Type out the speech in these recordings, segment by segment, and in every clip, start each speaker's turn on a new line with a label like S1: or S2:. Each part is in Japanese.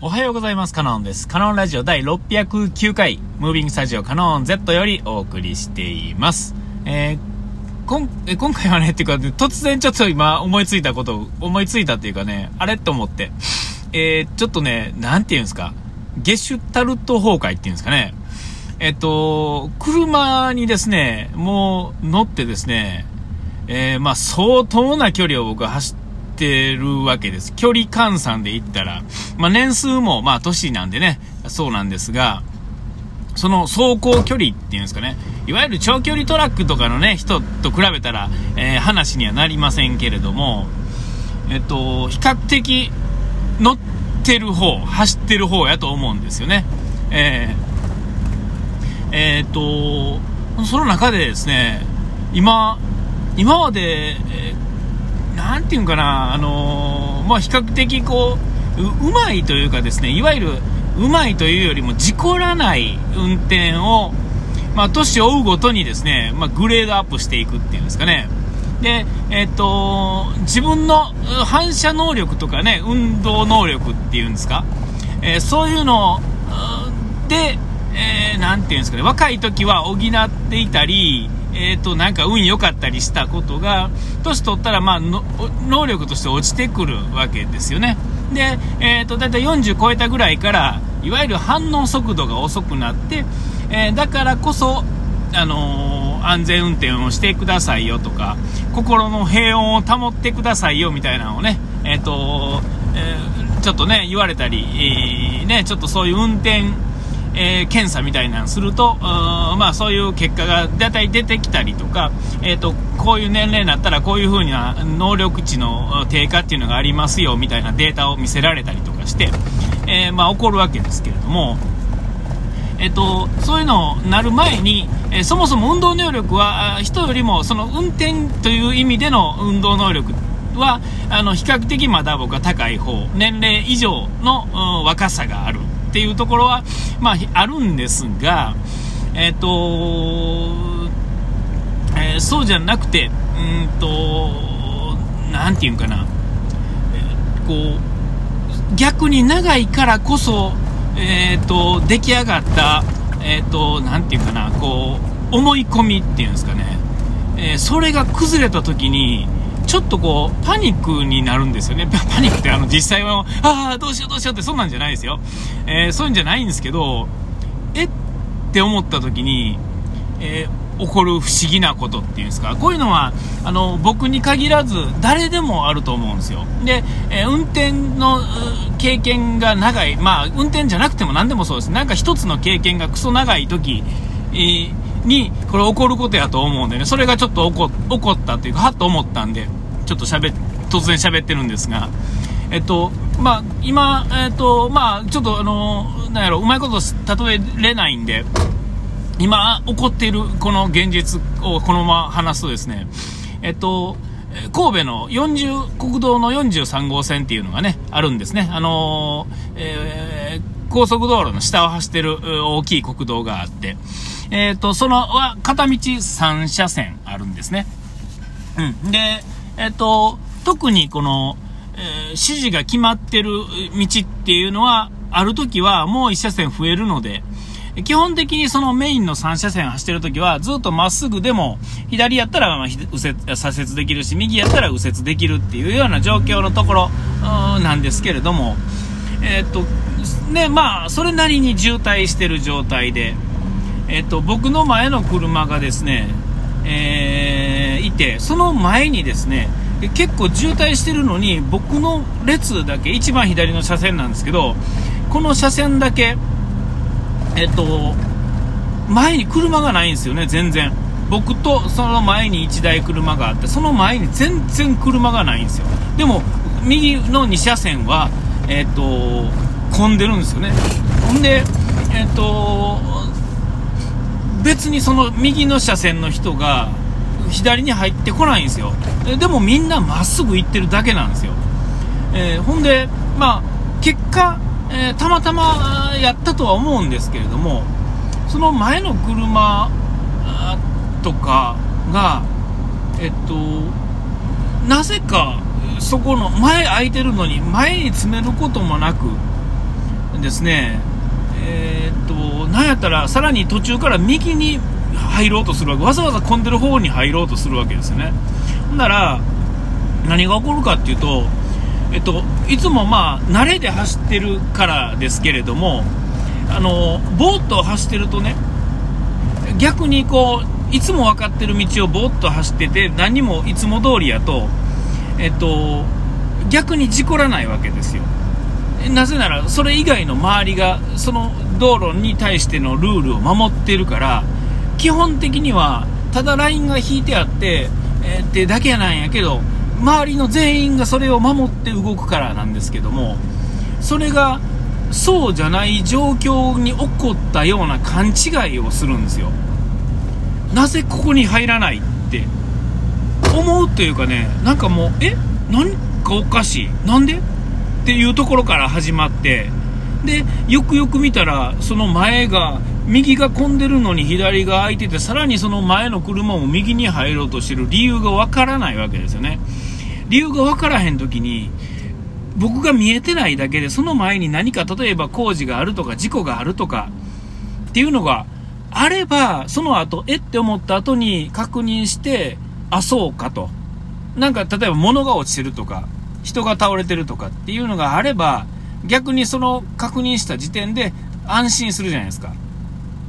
S1: おはようございます。カノンです。カノンラジオ第609回、ムービングスタジオカノン Z よりお送りしています。えー、こんえ今回はね、っていうか、突然ちょっと今思いついたことを、思いついたっていうかね、あれと思って、えー、ちょっとね、なんて言うんですか、ゲシュタルト崩壊っていうんですかね、えっと、車にですね、もう乗ってですね、えー、まあ相当な距離を僕は走って、てるわけです。距離換算で言ったら、まあ、年数も、まあ、年なんでね、そうなんですが、その走行距離っていうんですかね、いわゆる長距離トラックとかのね、人と比べたら、えー、話にはなりませんけれども、えっと、比較的乗ってる方、走ってる方やと思うんですよね。えー、えー、っと、その中でですね、今、今まで、えーなんていうんかな、あのー、まあ、比較的こう、う、うまいというかですね、いわゆる、うまいというよりも事故らない運転を、まあ、年を追うごとにですね、まあ、グレードアップしていくっていうんですかね。で、えっ、と、自分の反射能力とかね、運動能力っていうんですか、えー、そういうので、えー、なんていうんですかね、若い時は補っていたり、え、ー、と、なんか運良かったりしたことが、年取ったら、まあ、能力として落ちてくるわけですよね。で、えっ、ー、と、だいたい40超えたぐらいから、いわゆる反応速度が遅くなって、えー、だからこそ、あの安全運転をしてくださいよとか、心の平穏を保ってくださいよみたいなのをね、えっ、と、えちょっとね、言われたり、えね、ちょっとそういう運転、えー、検査みたいなのすると、まあ、そういう結果が大体出てきたりとか、えーと、こういう年齢になったらこういう風な能力値の低下っていうのがありますよみたいなデータを見せられたりとかして、えー、まあ、起こるわけですけれども、えっと、そういうのになる前に、えー、そもそも運動能力は人よりもその運転という意味での運動能力はあの比較的まだ僕は高い方年齢以上の若さがある。っていうところは、まあ、あるんですが、えっ、ー、と、えー、そうじゃなくて、うんと、なんていうかな、えー、こう、逆に長いからこそ、えっ、と、出来上がった、えっ、と、なんていうかな、こう、思い込みっていうんですかね、えそれが崩れた時に、ちょっとこう、パニックになるんですよね。パニックってあの、実際は、ああ、どうしようどうしようってそんなんじゃないですよ。えー、そういうんじゃないんですけど、えって思った時に、えー、起こる不思議なことっていうんですか、こういうのは、あの、僕に限らず、誰でもあると思うんですよ。で、えー、運転の経験が長い、まあ、運転じゃなくても何でもそうです。なんか一つの経験がクソ長い時、えーに、これ起こることやと思うんでね、それがちょっと起こったっていうか、はっと思ったんで、ちょっと喋突然喋ってるんですが、えっと、まあ、今、えっと、まあ、ちょっとあの、なんやろ、ううまいこと例えれないんで、今起こっているこの現実をこのまま話すとですね、えっと、神戸の40、国道の43号線っていうのがね、あるんですね。あのえー、高速道路の下を走ってる大きい国道があって、えっ、ー、と、そのは片道3車線あるんですね。うん。で、えっ、と、特にこの、えー、指示が決まってる道っていうのは、ある時はもう1車線増えるので、基本的にそのメインの3車線走ってる時はずっとまっすぐでも左やったらま右折左折できるし右やったら右折できるっていうような状況のところなんですけれどもえー、っとねまあそれなりに渋滞してる状態でえっと、僕の前の車がですね、えー、いて、その前にですね、結構渋滞してるのに、僕の列だけ、一番左の車線なんですけど、この車線だけ、えっと、前に車がないんですよね、全然。僕とその前に1台車があって、その前に全然車がないんですよ。でも、右の2車線は、えっと、混んでるんですよね。ほんで、えっと、別にその右の車線の人が左に入ってこないんですよ。でもみんなまっすぐ行ってるだけなんですよ、えー、ほんでまあ結果、えー、たまたまやったとは思うんですけれどもその前の車とかがえっとなぜかそこの前空いてるのに前に詰めることもなくですね、えー、っと、なんやったら、さらに途中から右に入ろうとするわけ、わざわざ混んでる方に入ろうとするわけですよね。ほんなら、何が起こるかっていうと、えっと、いつもまあ、慣れで走ってるからですけれども、あの、ボーっと走ってるとね、逆にこう、いつも分かってる道をぼーっと走ってて、何もいつも通りやと、えっと、逆に事故らないわけですよ。なぜなら、それ以外の周りが、その道路に対してのルールを守ってるから、基本的には、ただラインが引いてあって、えー、ってだけなんやけど、周りの全員がそれを守って動くからなんですけども、それが、そうじゃない状況に起こったような勘違いをするんですよ。なぜここに入らないって思うというかね、なんかもう、え？何かおかしい。なんで？っていうところから始まって、で、よくよく見たら、その前が、右が混んでるのに左が空いてて、さらにその前の車も右に入ろうとしてる理由がわからないわけですよね。理由がわからへん時に、僕が見えてないだけで、その前に何か、例えば工事があるとか、事故があるとか、っていうのがあれば、その後、えって思った後に確認して、あ、そうかと。なんか、例えば物が落ちてるとか、人が倒れてるとかっていうのがあれば、逆にその確認した時点で安心するじゃないですか。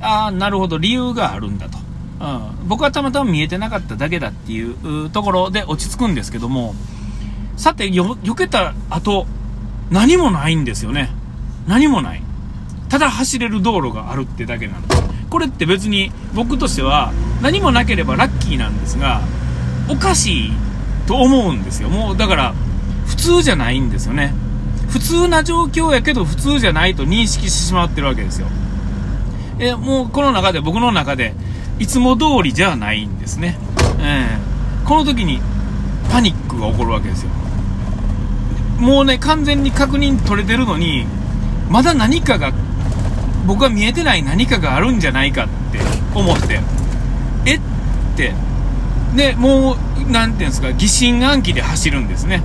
S1: ああ、なるほど、理由があるんだと。うん、僕はたまたま見えてなかっただけだっていうところで落ち着くんですけども、さて、よ、避けた後、何もないんですよね。何もない。ただ走れる道路があるってだけなんで。これって別に僕としては何もなければラッキーなんですが、おかしいと思うんですよ。もうだから普通じゃないんですよね。普通な状況やけど普通じゃないと認識してしまってるわけですよ。え、もうこの中で僕の中でいつも通りじゃないんですね。えー、この時にパニックが起こるわけですよ。もうね、完全に確認取れてるのに、まだ何かが僕は見えてない何かがあるんじゃないかって思って、えって、で、もう、なんていうんですか、疑心暗鬼で走るんですね。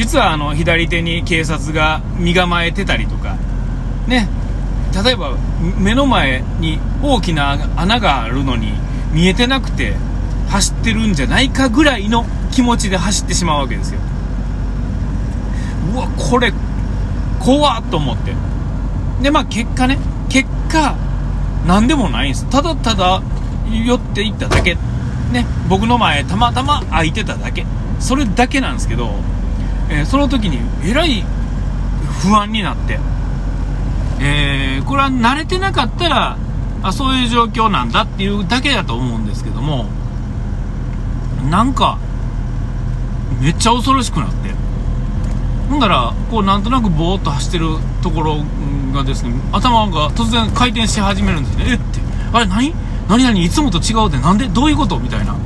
S1: 実はあの、左手に警察が身構えてたりとか、ね、例えば目の前に大きな穴があるのに見えてなくて走ってるんじゃないかぐらいの気持ちで走ってしまうわけですよ。うわ、これ、怖っと思って。で、まあ結果ね、結果、何でもないんです。ただただ寄っていっただけ。ね、僕の前たまたま空いてただけ。それだけなんですけど、えー、その時にえらい不安になって、えー、これは慣れてなかったら、あ、そういう状況なんだっていうだけだと思うんですけども、なんか、めっちゃ恐ろしくなって。ほんだら、こうなんとなくぼーっと走ってるところがですね、頭が突然回転し始めるんですね。えっ？て、あれ何？何？々いつもと違うってなんで？どういうこと？みたいな。う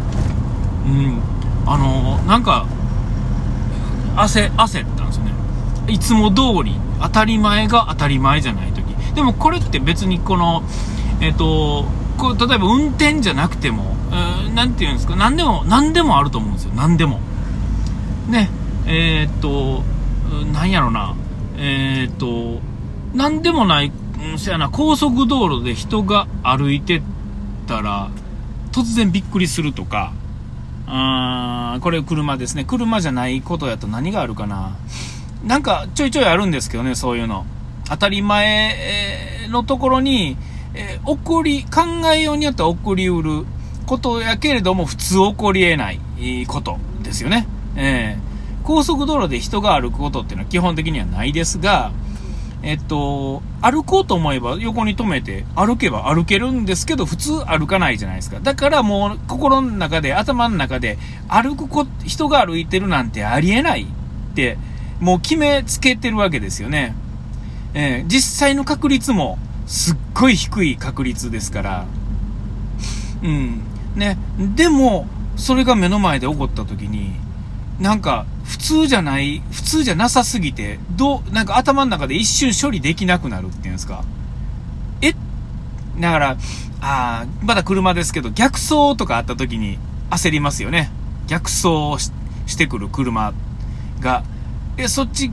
S1: ん。あのー、なんか、焦、焦ったんですよね。いつも通り、当たり前が当たり前じゃない時。でもこれって別にこの、えっ、ー、と、こう例えば運転じゃなくても、えー、て言うんですか、何でも、何でもあると思うんですよ。何でも。ね、えー、っと、なんやろな、えー、っと、なんでもない、うん、そやな、高速道路で人が歩いてたら、突然びっくりするとか、あーこれ車ですね。車じゃないことやと何があるかな。なんかちょいちょいあるんですけどね、そういうの。当たり前のところに、えー、起こり、考えようによっては起こりうることやけれども、普通起こり得ないことですよね。えー高速道路で人が歩くことっていうのは基本的にはないですが、えっと、歩こうと思えば横に止めて歩けば歩けるんですけど、普通歩かないじゃないですか。だからもう心の中で、頭の中で、歩くこ、人が歩いてるなんてありえないって、もう決めつけてるわけですよね。えー、実際の確率もすっごい低い確率ですから。うん。ね。でも、それが目の前で起こった時に、なんか、普通じゃない、普通じゃなさすぎて、どう、なんか頭の中で一瞬処理できなくなるっていうんですか。え？だから、ああ、まだ車ですけど、逆走とかあった時に焦りますよね。逆走してくる車が、え、そっち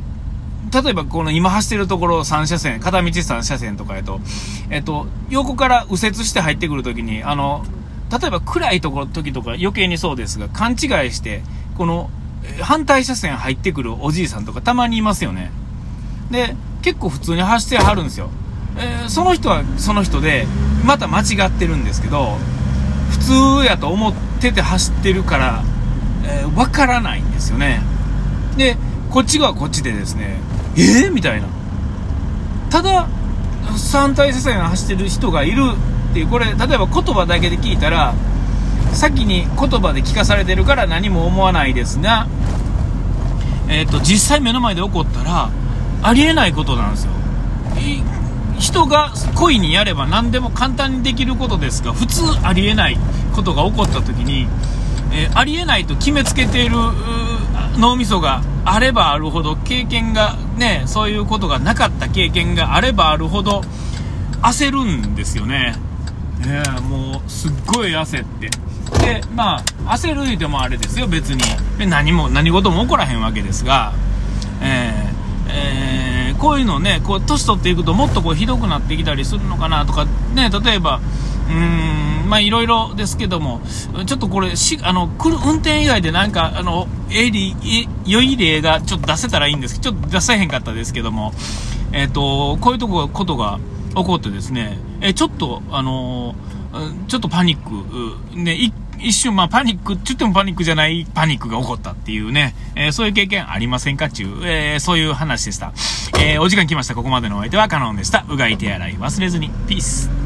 S1: 例えばこの今走ってるところ3車線、片道3車線とかやと、えっと、横から右折して入ってくるときに、あの、例えば暗いところ、時とか余計にそうですが、勘違いして、この、反対車線入ってくるおじいさんとかたまにいますよね。で、結構普通に走ってはるんですよ。えー、その人はその人で、また間違ってるんですけど、普通やと思ってて走ってるから、えー、からないんですよね。で、こっちがこっちでですね、えー、みたいな。ただ、3体車線走ってる人がいるっていう、これ、例えば言葉だけで聞いたら、先に言葉で聞かされてるから何も思わないですが、えっ、ー、と、実際目の前で起こったら、ありえないことなんですよ。人が故意にやれば何でも簡単にできることですが、普通ありえないことが起こった時に、えー、ありえないと決めつけている脳みそがあればあるほど経験がねそういうことがなかった経験があればあるほど焦るんですよね、ねえ、もうすっごい焦って。でまあ焦る言うてもあれですよ別に。何も何事も起こらへんわけですが。えー、えー、こういうのねこう年取っていくともっとこうひどくなってきたりするのかなとかね例えばうーん、まあいろいろですけども、ちょっとこれ、し、あの、来る、運転以外でなんか、あの、えり、良い例がちょっと出せたらいいんですけど、ちょっと出せへんかったですけども、えっ、ー、と、こういうとこ、ことが起こってですね、えちょっと、あのちょっとパニック、ね、一瞬、まあ、パニック、ちょってもパニックじゃないパニックが起こったっていうね、えー、そういう経験ありませんかちゅう、えー、そういう話でした。えー、お時間来ました。ここまでのお相手はカノンでした。うがい手洗い忘れずに。ピース。